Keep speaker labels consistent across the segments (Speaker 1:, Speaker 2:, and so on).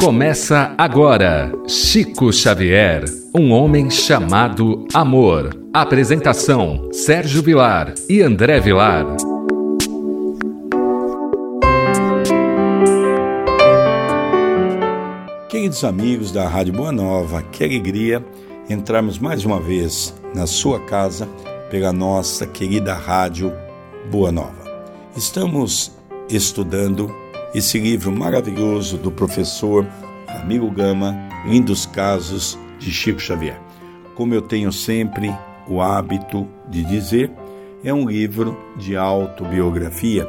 Speaker 1: Começa agora Chico Xavier, um homem chamado amor. Apresentação: Sérgio Vilar e André Vilar.
Speaker 2: Queridos amigos da Rádio Boa Nova, que alegria entrarmos mais uma vez na sua casa pela nossa querida Rádio Boa Nova. Estamos estudando esse livro maravilhoso do professor Amigo Gama, Lindos Casos de Chico Xavier. Como eu tenho sempre o hábito de dizer, é um livro de autobiografia,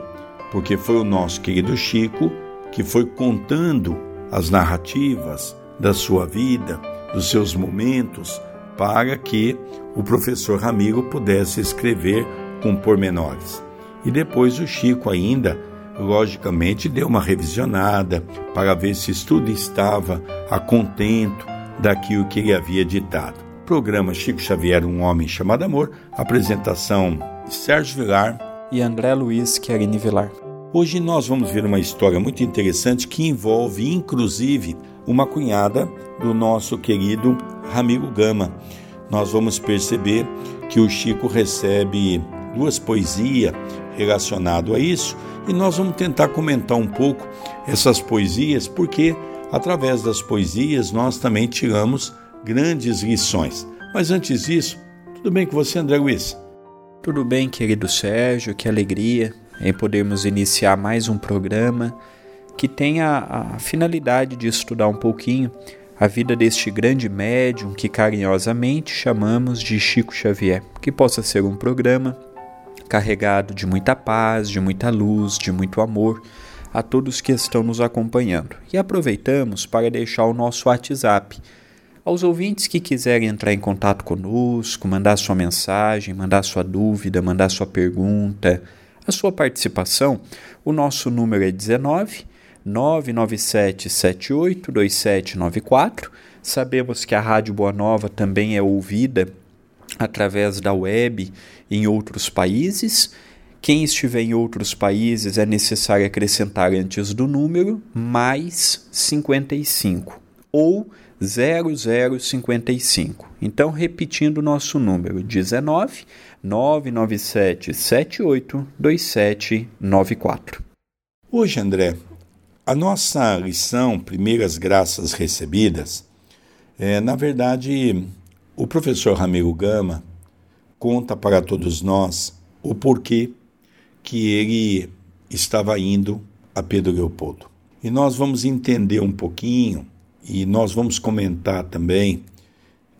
Speaker 2: porque foi o nosso querido Chico que foi contando as narrativas da sua vida, dos seus momentos, para que o professor Ramiro pudesse escrever com pormenores. E depois o Chico ainda logicamente deu uma revisionada para ver se tudo estava a contento daquilo que ele havia ditado. Programa Chico Xavier, um homem chamado amor, apresentação Sérgio Vilar
Speaker 3: e André Luiz Querini Vilar.
Speaker 2: Hoje nós vamos ver uma história muito interessante que envolve inclusive uma cunhada do nosso querido Ramiro Gama. Nós vamos perceber que o Chico recebe duas poesias relacionadas a isso e nós vamos tentar comentar um pouco essas poesias, porque através das poesias nós também tiramos grandes lições. Mas antes disso, tudo bem com você, André Luiz?
Speaker 3: Tudo bem, querido Sérgio, que alegria em podermos iniciar mais um programa que tem a, a finalidade de estudar um pouquinho a vida deste grande médium que carinhosamente chamamos de Chico Xavier, que possa ser um programa carregado de muita paz, de muita luz, de muito amor a todos que estão nos acompanhando. E aproveitamos para deixar o nosso WhatsApp. Aos ouvintes que quiserem entrar em contato conosco, mandar sua mensagem, mandar sua dúvida, mandar sua pergunta, a sua participação, o nosso número é 19 997 782794. Sabemos que a Rádio Boa Nova também é ouvida através da web em outros países. Quem estiver em outros países é necessário acrescentar antes do número mais 55 ou 0055. Então, repetindo o nosso número: 19 997 78 2794.
Speaker 2: Hoje, André, a nossa lição Primeiras Graças Recebidas é, na verdade, o professor Ramiro Gama conta para todos nós o porquê que ele estava indo a Pedro Leopoldo. E nós vamos entender um pouquinho e nós vamos comentar também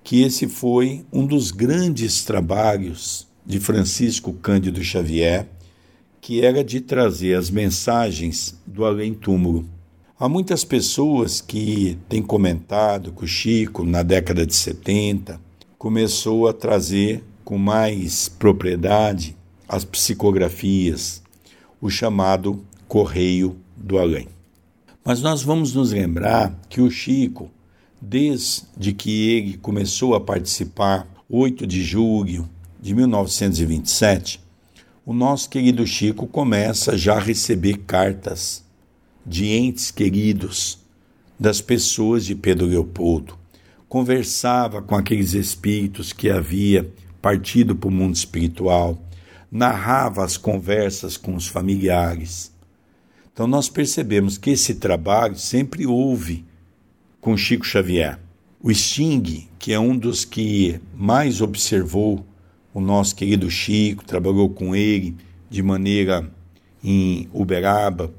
Speaker 2: que esse foi um dos grandes trabalhos de Francisco Cândido Xavier, que era de trazer as mensagens do além-túmulo. Há muitas pessoas que têm comentado que o Chico, na década de 70, começou a trazer com mais propriedade as psicografias, o chamado Correio do Além. Mas nós vamos nos lembrar que o Chico, desde que ele começou a participar, 8 de julho de 1927, o nosso querido Chico começa já a receber cartas de entes queridos das pessoas de Pedro Leopoldo, conversava com aqueles espíritos que havia partido para o mundo espiritual, narrava as conversas com os familiares. Então nós percebemos que esse trabalho sempre houve com Chico Xavier. O Sting, que é um dos que mais observou o nosso querido Chico, trabalhou com ele de maneira em Uberaba,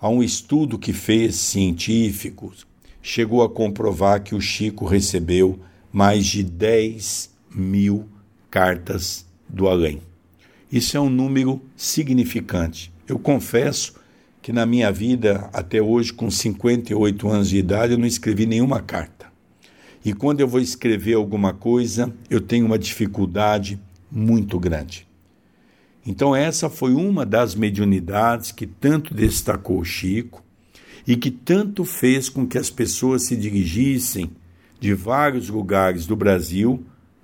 Speaker 2: há um estudo que fez científico chegou a comprovar que o Chico recebeu mais de 10 mil cartas do além. Isso é um número significante. Eu confesso que na minha vida, até hoje, com 58 anos de idade, eu não escrevi nenhuma carta. E quando eu vou escrever alguma coisa, eu tenho uma dificuldade muito grande. Então, essa foi uma das mediunidades que tanto destacou Chico e que tanto fez com que as pessoas se dirigissem de vários lugares do Brasil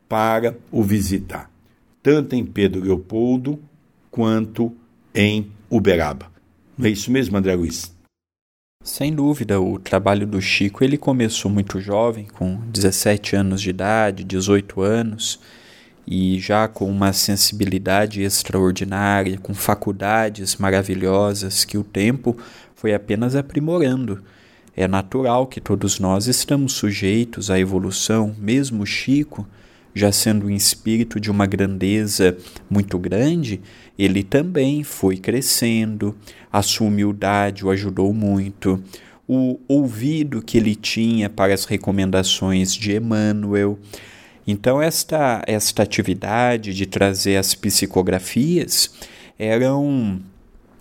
Speaker 2: para o visitar, tanto em Pedro Leopoldo quanto em Uberaba. Não é isso mesmo, André Luiz?
Speaker 3: Sem dúvida, o trabalho do Chico ele começou muito jovem, com 17 anos de idade, 18 anos, e já com uma sensibilidade extraordinária, com faculdades maravilhosas que o tempo foi apenas aprimorando. É natural que todos nós estamos sujeitos à evolução, mesmo Chico, já sendo um espírito de uma grandeza muito grande, ele também foi crescendo, a sua humildade o ajudou muito, o ouvido que ele tinha para as recomendações de Emmanuel. Então, esta, esta atividade de trazer as psicografias era, um,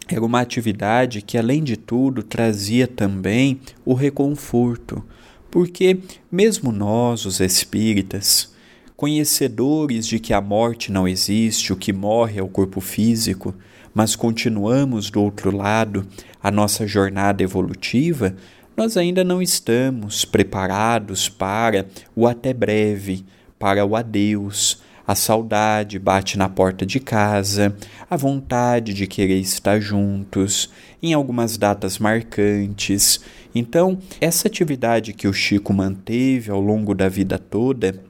Speaker 3: era uma atividade que, além de tudo, trazia também o reconforto, porque, mesmo nós, os espíritas, conhecedores de que a morte não existe, o que morre é o corpo físico, mas continuamos do outro lado a nossa jornada evolutiva, nós ainda não estamos preparados para o até breve, para o adeus. A saudade bate na porta de casa, a vontade de querer estar juntos, em algumas datas marcantes. Então, essa atividade que o Chico manteve ao longo da vida toda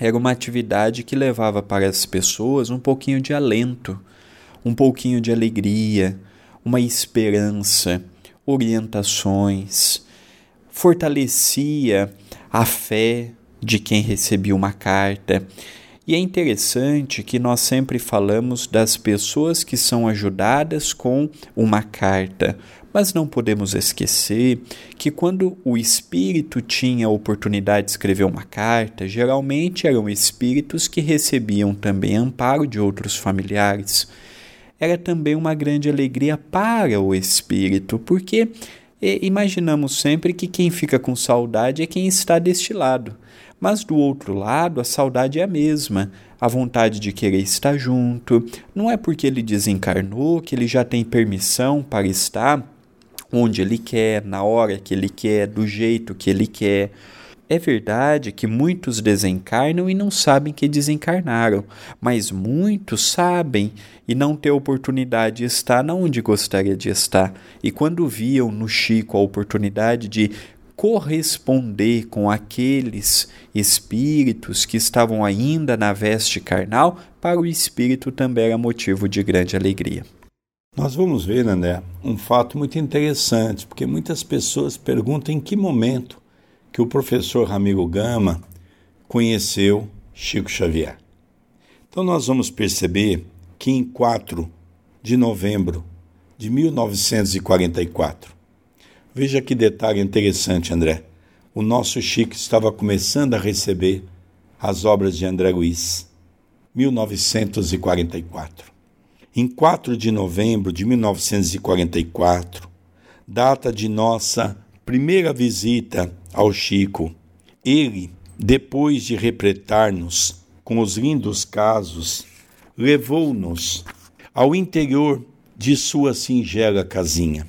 Speaker 3: era uma atividade que levava para as pessoas um pouquinho de alento, um pouquinho de alegria, uma esperança, orientações, fortalecia a fé de quem recebia uma carta. E é interessante que nós sempre falamos das pessoas que são ajudadas com uma carta, mas não podemos esquecer que quando o espírito tinha a oportunidade de escrever uma carta, geralmente eram espíritos que recebiam também amparo de outros familiares. Era também uma grande alegria para o espírito, porque imaginamos sempre que quem fica com saudade é quem está deste lado. Mas do outro lado, a saudade é a mesma, a vontade de querer estar junto. Não é porque ele desencarnou que ele já tem permissão para estar onde ele quer, na hora que ele quer, do jeito que ele quer. É verdade que muitos desencarnam e não sabem que desencarnaram, mas muitos sabem e não têm oportunidade de estar onde gostaria de estar. E quando viam no Chico a oportunidade de corresponder com aqueles espíritos que estavam ainda na veste carnal, para o espírito também era motivo de grande alegria.
Speaker 2: Nós vamos ver, André, um fato muito interessante, porque muitas pessoas perguntam em que momento que o professor Ramiro Gama conheceu Chico Xavier. Então nós vamos perceber que em 4 de novembro de 1944, veja que detalhe interessante, André. O nosso Chico estava começando a receber as obras de André Luiz, 1944 em 4 de novembro de 1944, data de nossa primeira visita ao Chico, ele, depois de repletar-nos com os lindos casos, levou-nos ao interior de sua singela casinha,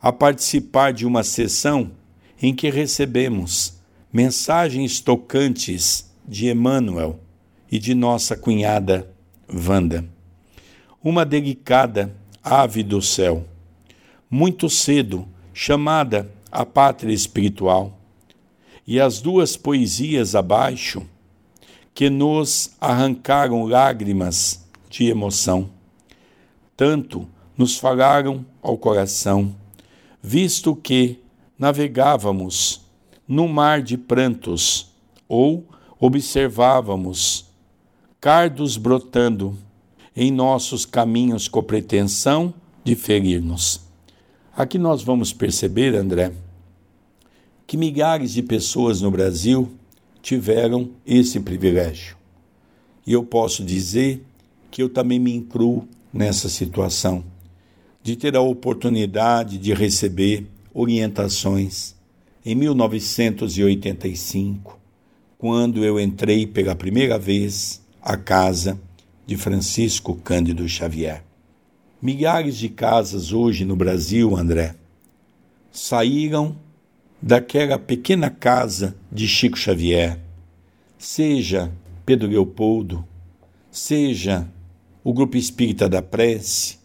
Speaker 2: a participar de uma sessão em que recebemos mensagens tocantes de Emmanuel e de nossa cunhada Wanda uma delicada ave do céu, muito cedo chamada a pátria espiritual, e as duas poesias abaixo que nos arrancaram lágrimas de emoção. Tanto nos falaram ao coração, visto que navegávamos no mar de prantos ou observávamos cardos brotando em nossos caminhos com pretensão de ferir-nos. Aqui nós vamos perceber, André, que milhares de pessoas no Brasil tiveram esse privilégio. E eu posso dizer que eu também me incluo nessa situação, de ter a oportunidade de receber orientações em 1985, quando eu entrei pela primeira vez à casa de Francisco Cândido Xavier. Milhares de casas hoje no Brasil, André, saíram daquela pequena casa de Chico Xavier, seja Pedro Leopoldo, seja o Grupo Espírita da Prece,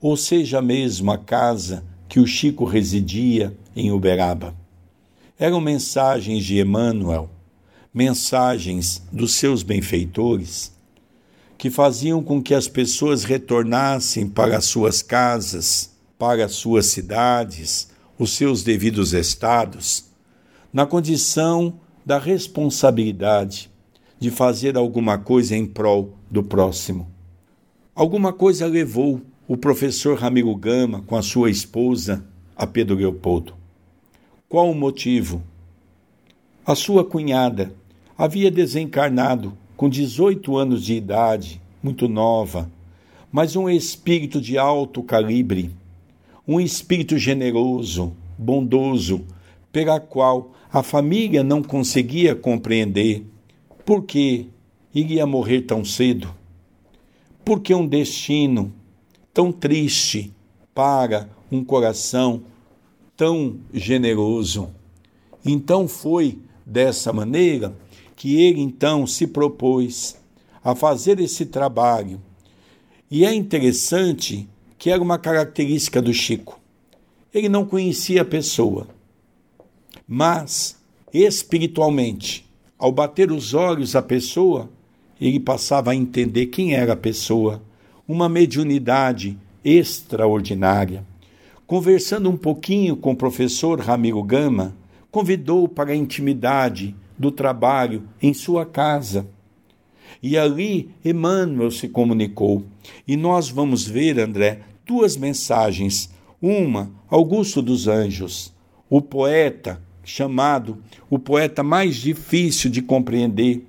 Speaker 2: ou seja mesmo a casa que o Chico residia em Uberaba. Eram mensagens de Emmanuel, mensagens dos seus benfeitores, que faziam com que as pessoas retornassem para as suas casas, para as suas cidades, os seus devidos estados, na condição da responsabilidade de fazer alguma coisa em prol do próximo. Alguma coisa levou o professor Ramiro Gama com a sua esposa a Pedro Leopoldo. Qual o motivo? A sua cunhada havia desencarnado com 18 anos de idade, muito nova, mas um espírito de alto calibre, um espírito generoso, bondoso, pela qual a família não conseguia compreender por que iria morrer tão cedo, por que um destino tão triste para um coração tão generoso. Então foi dessa maneira que ele então se propôs a fazer esse trabalho. E é interessante que era uma característica do Chico. Ele não conhecia a pessoa, mas espiritualmente, ao bater os olhos à pessoa, ele passava a entender quem era a pessoa uma mediunidade extraordinária. Conversando um pouquinho com o professor Ramiro Gama, convidou para a intimidade do trabalho em sua casa. E ali Emmanuel se comunicou. E nós vamos ver, André, duas mensagens. Uma, Augusto dos Anjos, o poeta chamado o poeta mais difícil de compreender,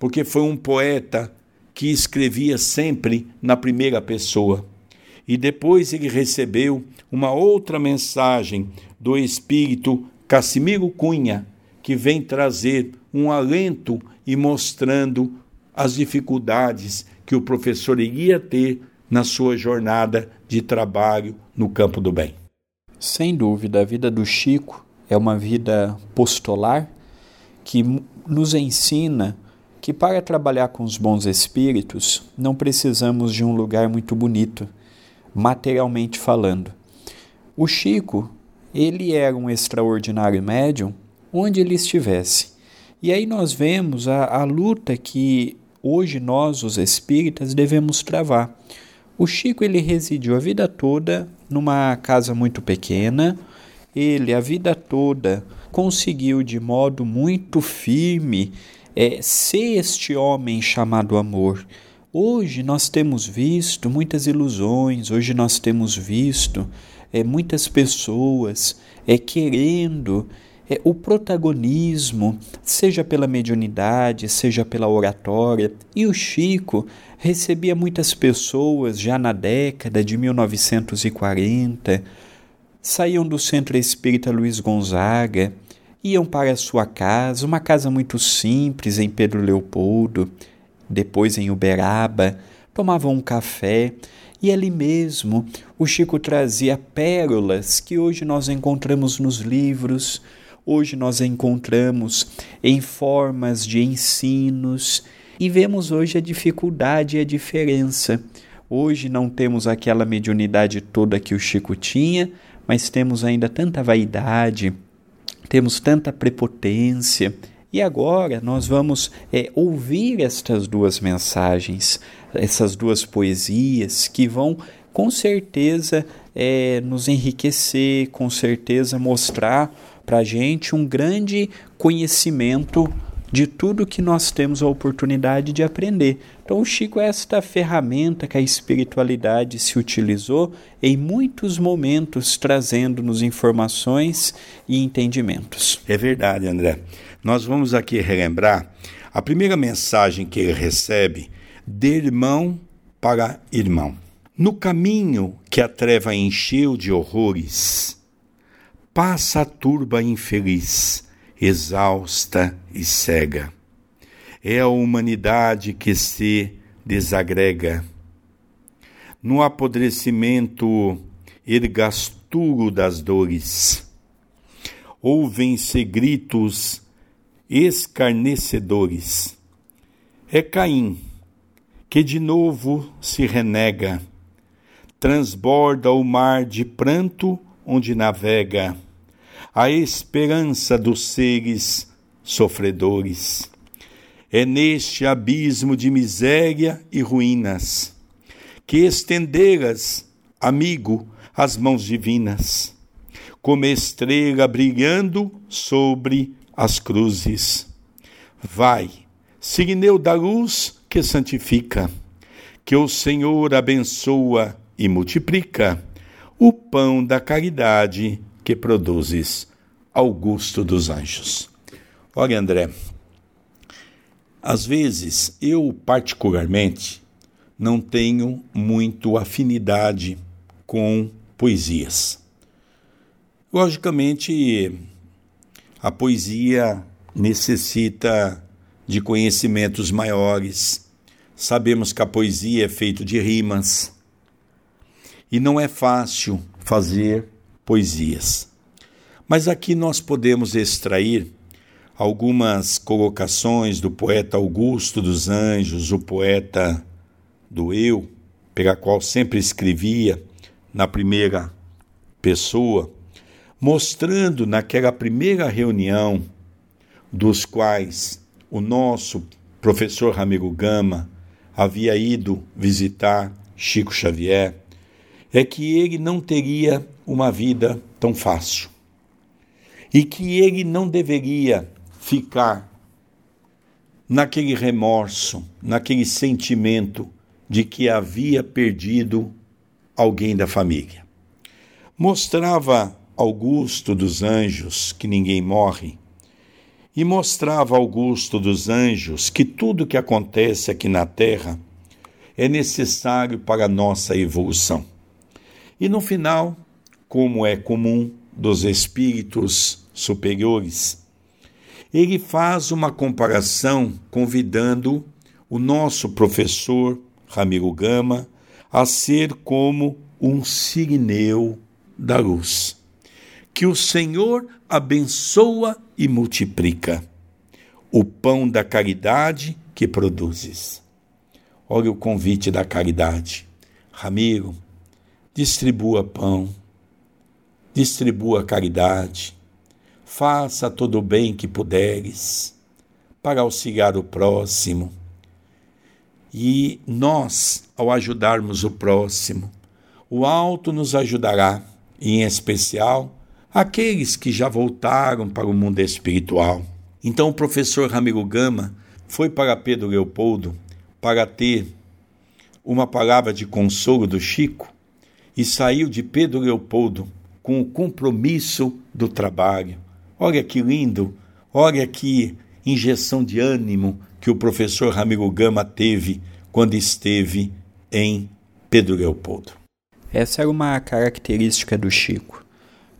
Speaker 2: porque foi um poeta que escrevia sempre na primeira pessoa. E depois ele recebeu uma outra mensagem do espírito Cassimiro Cunha, que vem trazer um alento e mostrando as dificuldades que o professor iria ter na sua jornada de trabalho no campo do bem.
Speaker 3: Sem dúvida, a vida do Chico é uma vida postolar que nos ensina que para trabalhar com os bons espíritos não precisamos de um lugar muito bonito, materialmente falando. O Chico, ele era um extraordinário médium onde ele estivesse. E aí nós vemos a, a luta que hoje nós, os espíritas, devemos travar. O Chico ele residiu a vida toda numa casa muito pequena. Ele a vida toda conseguiu de modo muito firme é, ser este homem chamado amor. Hoje nós temos visto muitas ilusões, hoje nós temos visto é, muitas pessoas é, querendo é, o protagonismo, seja pela mediunidade, seja pela oratória. E o Chico recebia muitas pessoas já na década de 1940, saíam do Centro Espírita Luiz Gonzaga iam para sua casa, uma casa muito simples em Pedro Leopoldo, depois em Uberaba, tomavam um café e ali mesmo o Chico trazia pérolas que hoje nós encontramos nos livros, hoje nós encontramos em formas de ensinos e vemos hoje a dificuldade e a diferença. Hoje não temos aquela mediunidade toda que o Chico tinha, mas temos ainda tanta vaidade, temos tanta prepotência. E agora nós vamos é, ouvir estas duas mensagens, essas duas poesias que vão com certeza é, nos enriquecer, com certeza mostrar para a gente um grande conhecimento de tudo que nós temos a oportunidade de aprender. Então, o Chico é esta ferramenta que a espiritualidade se utilizou em muitos momentos, trazendo-nos informações e entendimentos.
Speaker 2: É verdade, André. Nós vamos aqui relembrar a primeira mensagem que ele recebe de irmão para irmão. No caminho que a treva encheu de horrores, passa a turba infeliz exausta e cega. É a humanidade que se desagrega. No apodrecimento ergasturo das dores, ouvem-se gritos escarnecedores. É Caim que de novo se renega, transborda o mar de pranto onde navega a esperança dos seres sofredores. É neste abismo de miséria e ruínas que estenderas, amigo, as mãos divinas, como estrela brilhando sobre as cruzes. Vai, signeu da luz que santifica, que o Senhor abençoa e multiplica o pão da caridade que produzes, Augusto dos Anjos. Olha, André, às vezes eu, particularmente, não tenho muito afinidade com poesias. Logicamente, a poesia necessita de conhecimentos maiores. Sabemos que a poesia é feita de rimas e não é fácil fazer poesias. Mas aqui nós podemos extrair algumas colocações do poeta Augusto dos Anjos, o poeta do eu, pela qual sempre escrevia na primeira pessoa, mostrando naquela primeira reunião dos quais o nosso professor Ramiro Gama havia ido visitar Chico Xavier, é que ele não teria uma vida tão fácil e que ele não deveria ficar naquele remorso, naquele sentimento de que havia perdido alguém da família. Mostrava Augusto dos Anjos que ninguém morre e mostrava Augusto dos Anjos que tudo que acontece aqui na Terra é necessário para a nossa evolução. E no final, como é comum dos espíritos superiores, ele faz uma comparação convidando o nosso professor Ramiro Gama a ser como um signeu da luz. Que o Senhor abençoa e multiplica o pão da caridade que produzes. Olha o convite da caridade. Ramiro, distribua pão, distribua caridade, faça todo o bem que puderes para auxiliar o próximo. E nós, ao ajudarmos o próximo, o alto nos ajudará, em especial aqueles que já voltaram para o mundo espiritual. Então o professor Ramiro Gama foi para Pedro Leopoldo para ter uma palavra de consolo do Chico e saiu de Pedro Leopoldo com o compromisso do trabalho. Olha que lindo, olha que injeção de ânimo que o professor Ramiro Gama teve quando esteve em Pedro Leopoldo.
Speaker 3: Essa era uma característica do Chico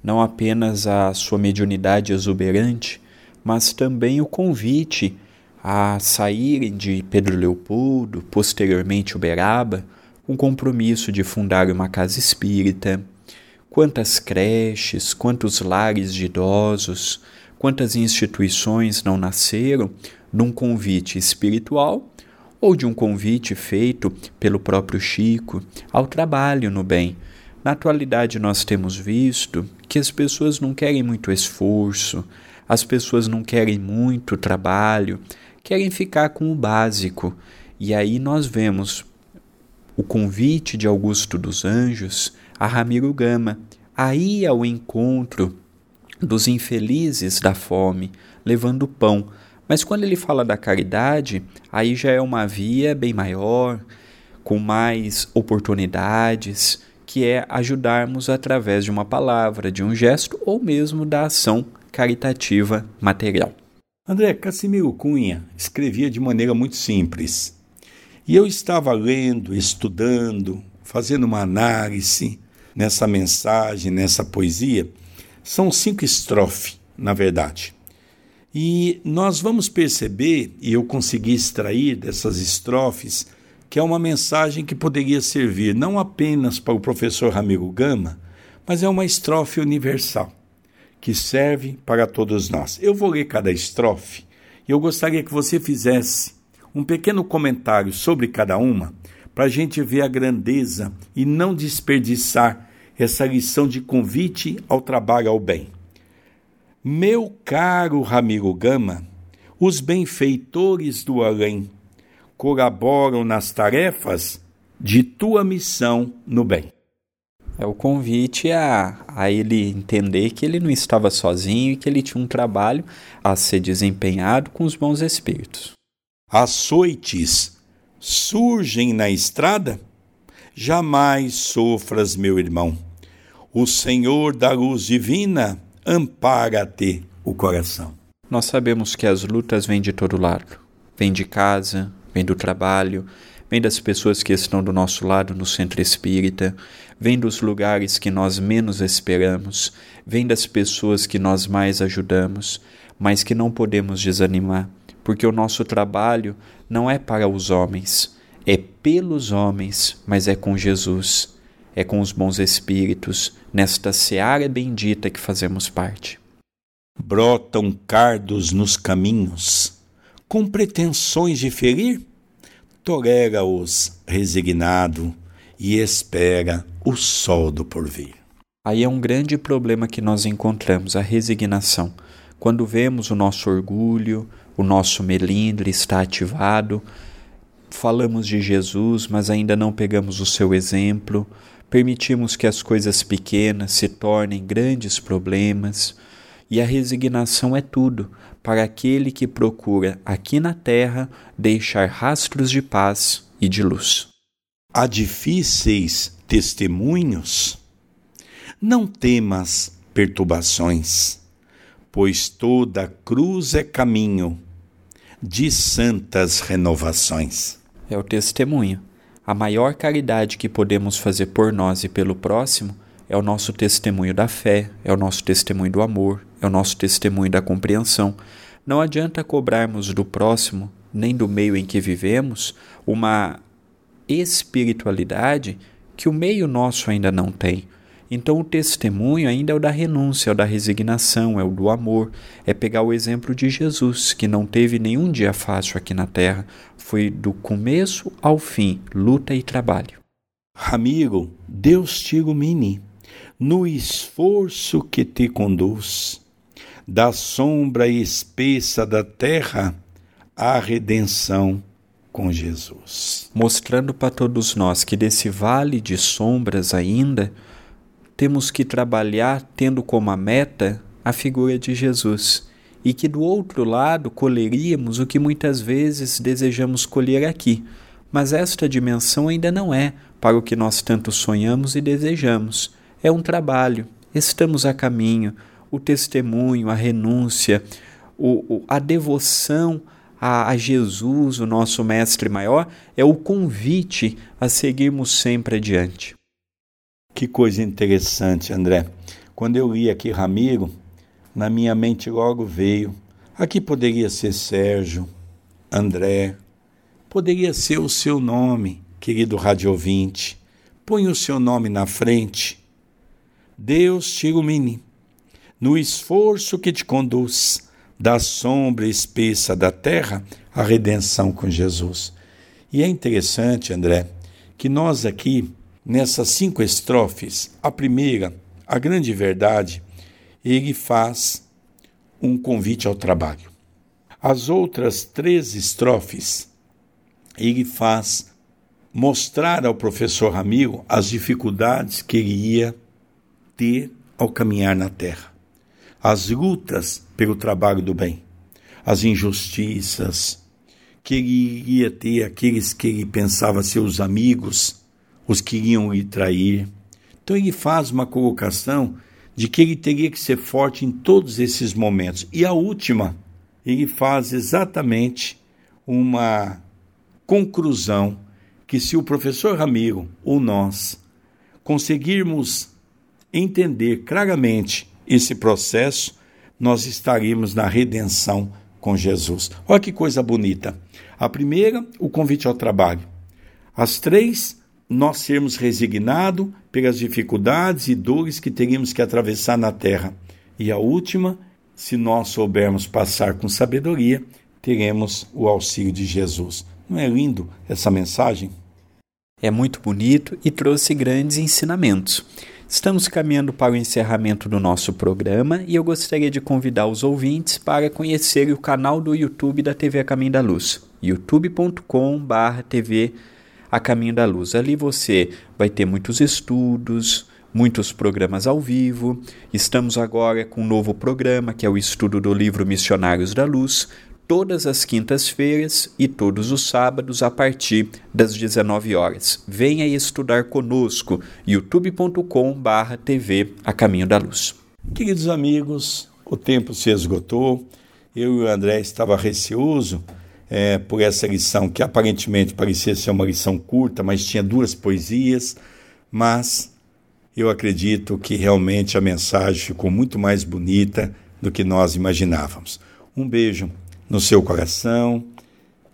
Speaker 3: não apenas a sua mediunidade exuberante, mas também o convite a saírem de Pedro Leopoldo, posteriormente Uberaba, com compromisso de fundar uma casa espírita. Quantas creches, quantos lares de idosos, quantas instituições não nasceram num convite espiritual ou de um convite feito pelo próprio Chico ao trabalho no bem. Na atualidade, nós temos visto que as pessoas não querem muito esforço, as pessoas não querem muito trabalho, querem ficar com o básico. E aí nós vemos o convite de Augusto dos Anjos a Ramiro Gama, aí ao encontro dos infelizes da fome, levando pão. Mas quando ele fala da caridade, aí já é uma via bem maior, com mais oportunidades que é ajudarmos através de uma palavra, de um gesto ou mesmo da ação caritativa material.
Speaker 2: André Casimiro Cunha escrevia de maneira muito simples. E eu estava lendo, estudando, fazendo uma análise nessa mensagem, nessa poesia. São cinco estrofes, na verdade. E nós vamos perceber, e eu consegui extrair dessas estrofes, que é uma mensagem que poderia servir não apenas para o professor Ramiro Gama, mas é uma estrofe universal, que serve para todos nós. Eu vou ler cada estrofe e eu gostaria que você fizesse um pequeno comentário sobre cada uma, para a gente ver a grandeza e não desperdiçar essa lição de convite ao trabalho ao bem. Meu caro Ramiro Gama, os benfeitores do além colaboram nas tarefas de tua missão no bem.
Speaker 3: É o convite a, a ele entender que ele não estava sozinho e que ele tinha um trabalho a ser desempenhado com os bons espíritos.
Speaker 2: Açoites surgem na estrada? Jamais sofras, meu irmão. O Senhor da luz divina ampara-te o coração.
Speaker 3: Nós sabemos que as lutas vêm de todo lado. Vêm de casa, vêm do trabalho, vêm das pessoas que estão do nosso lado no centro espírita, vêm dos lugares que nós menos esperamos, vêm das pessoas que nós mais ajudamos, mas que não podemos desanimar, porque o nosso trabalho não é para os homens, é pelos homens, mas é com Jesus é com os bons espíritos, nesta seara bendita que fazemos parte.
Speaker 2: Brotam cardos nos caminhos, com pretensões de ferir? Tolera-os resignado e espera o sol do porvir.
Speaker 3: Aí é um grande problema que nós encontramos, a resignação. Quando vemos o nosso orgulho, o nosso melindre está ativado, falamos de Jesus, mas ainda não pegamos o seu exemplo, permitimos que as coisas pequenas se tornem grandes problemas, e a resignação é tudo para aquele que procura aqui na terra deixar rastros de paz e de luz.
Speaker 2: Há difíceis testemunhos? Não temas perturbações, pois toda cruz é caminho de santas renovações.
Speaker 3: É o testemunho a maior caridade que podemos fazer por nós e pelo próximo é o nosso testemunho da fé, é o nosso testemunho do amor, é o nosso testemunho da compreensão. Não adianta cobrarmos do próximo, nem do meio em que vivemos, uma espiritualidade que o meio nosso ainda não tem. Então, o testemunho ainda é o da renúncia, é o da resignação, é o do amor. É pegar o exemplo de Jesus, que não teve nenhum dia fácil aqui na terra. Foi do começo ao fim, luta e trabalho.
Speaker 2: Amigo, Deus te ilumine no esforço que te conduz, da sombra espessa da terra à redenção com Jesus.
Speaker 3: Mostrando para todos nós que desse vale de sombras ainda, temos que trabalhar tendo como a meta a figura de Jesus e que do outro lado colheríamos o que muitas vezes desejamos colher aqui. Mas esta dimensão ainda não é para o que nós tanto sonhamos e desejamos. É um trabalho, estamos a caminho. O testemunho, a renúncia, o, o, a devoção a, a Jesus, o nosso Mestre maior, é o convite a seguirmos sempre adiante.
Speaker 2: Que coisa interessante, André. Quando eu li aqui Ramiro, na minha mente logo veio. Aqui poderia ser Sérgio, André, poderia ser o seu nome, querido rádio ouvinte. Põe o seu nome na frente. Deus te ilumine no esforço que te conduz da sombra espessa da terra à redenção com Jesus. E é interessante, André, que nós aqui nessas cinco estrofes, a primeira, a grande verdade, ele faz um convite ao trabalho. As outras três estrofes, ele faz mostrar ao professor Ramiro as dificuldades que ele ia ter ao caminhar na terra, as lutas pelo trabalho do bem, as injustiças que ele ia ter aqueles que ele pensava ser os amigos os que iam lhe trair. Então ele faz uma colocação de que ele teria que ser forte em todos esses momentos. E a última, ele faz exatamente uma conclusão que se o professor Ramiro ou nós conseguirmos entender claramente esse processo, nós estaremos na redenção com Jesus. Olha que coisa bonita. A primeira, o convite ao trabalho. As três, nós sermos resignados pelas dificuldades e dores que teríamos que atravessar na terra. E a última, se nós soubermos passar com sabedoria, teremos o auxílio de Jesus. Não é lindo essa mensagem?
Speaker 3: É muito bonito e trouxe grandes ensinamentos. Estamos caminhando para o encerramento do nosso programa e eu gostaria de convidar os ouvintes para conhecerem o canal do YouTube da TV Caminho da Luz, youtube.com/tv A Caminho da Luz. Ali você vai ter muitos estudos, muitos programas ao vivo. Estamos agora com um novo programa, que é o estudo do livro Missionários da Luz, todas as quintas-feiras e todos os sábados a partir das 19 horas. Venha estudar conosco, youtube.com/tv A Caminho da Luz.
Speaker 2: Queridos amigos, o tempo se esgotou. Eu e o André estava receoso é, por essa lição que aparentemente parecia ser uma lição curta, mas tinha duas poesias, mas eu acredito que realmente a mensagem ficou muito mais bonita do que nós imaginávamos. Um beijo no seu coração,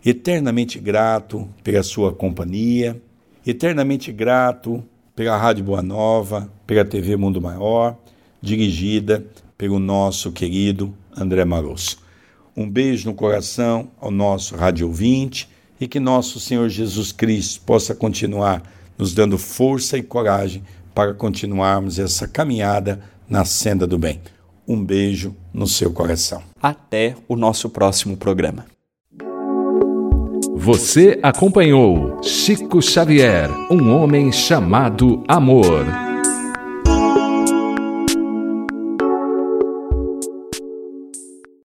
Speaker 2: eternamente grato pela sua companhia, eternamente grato pela Rádio Boa Nova, pela TV Mundo Maior, dirigida pelo nosso querido André Marosso. Um beijo no coração ao nosso rádio ouvinte e que nosso Senhor Jesus Cristo possa continuar nos dando força e coragem para continuarmos essa caminhada na senda do bem. Um beijo no seu coração.
Speaker 3: Até o nosso próximo programa.
Speaker 1: Você acompanhou Chico Xavier, um homem chamado Amor.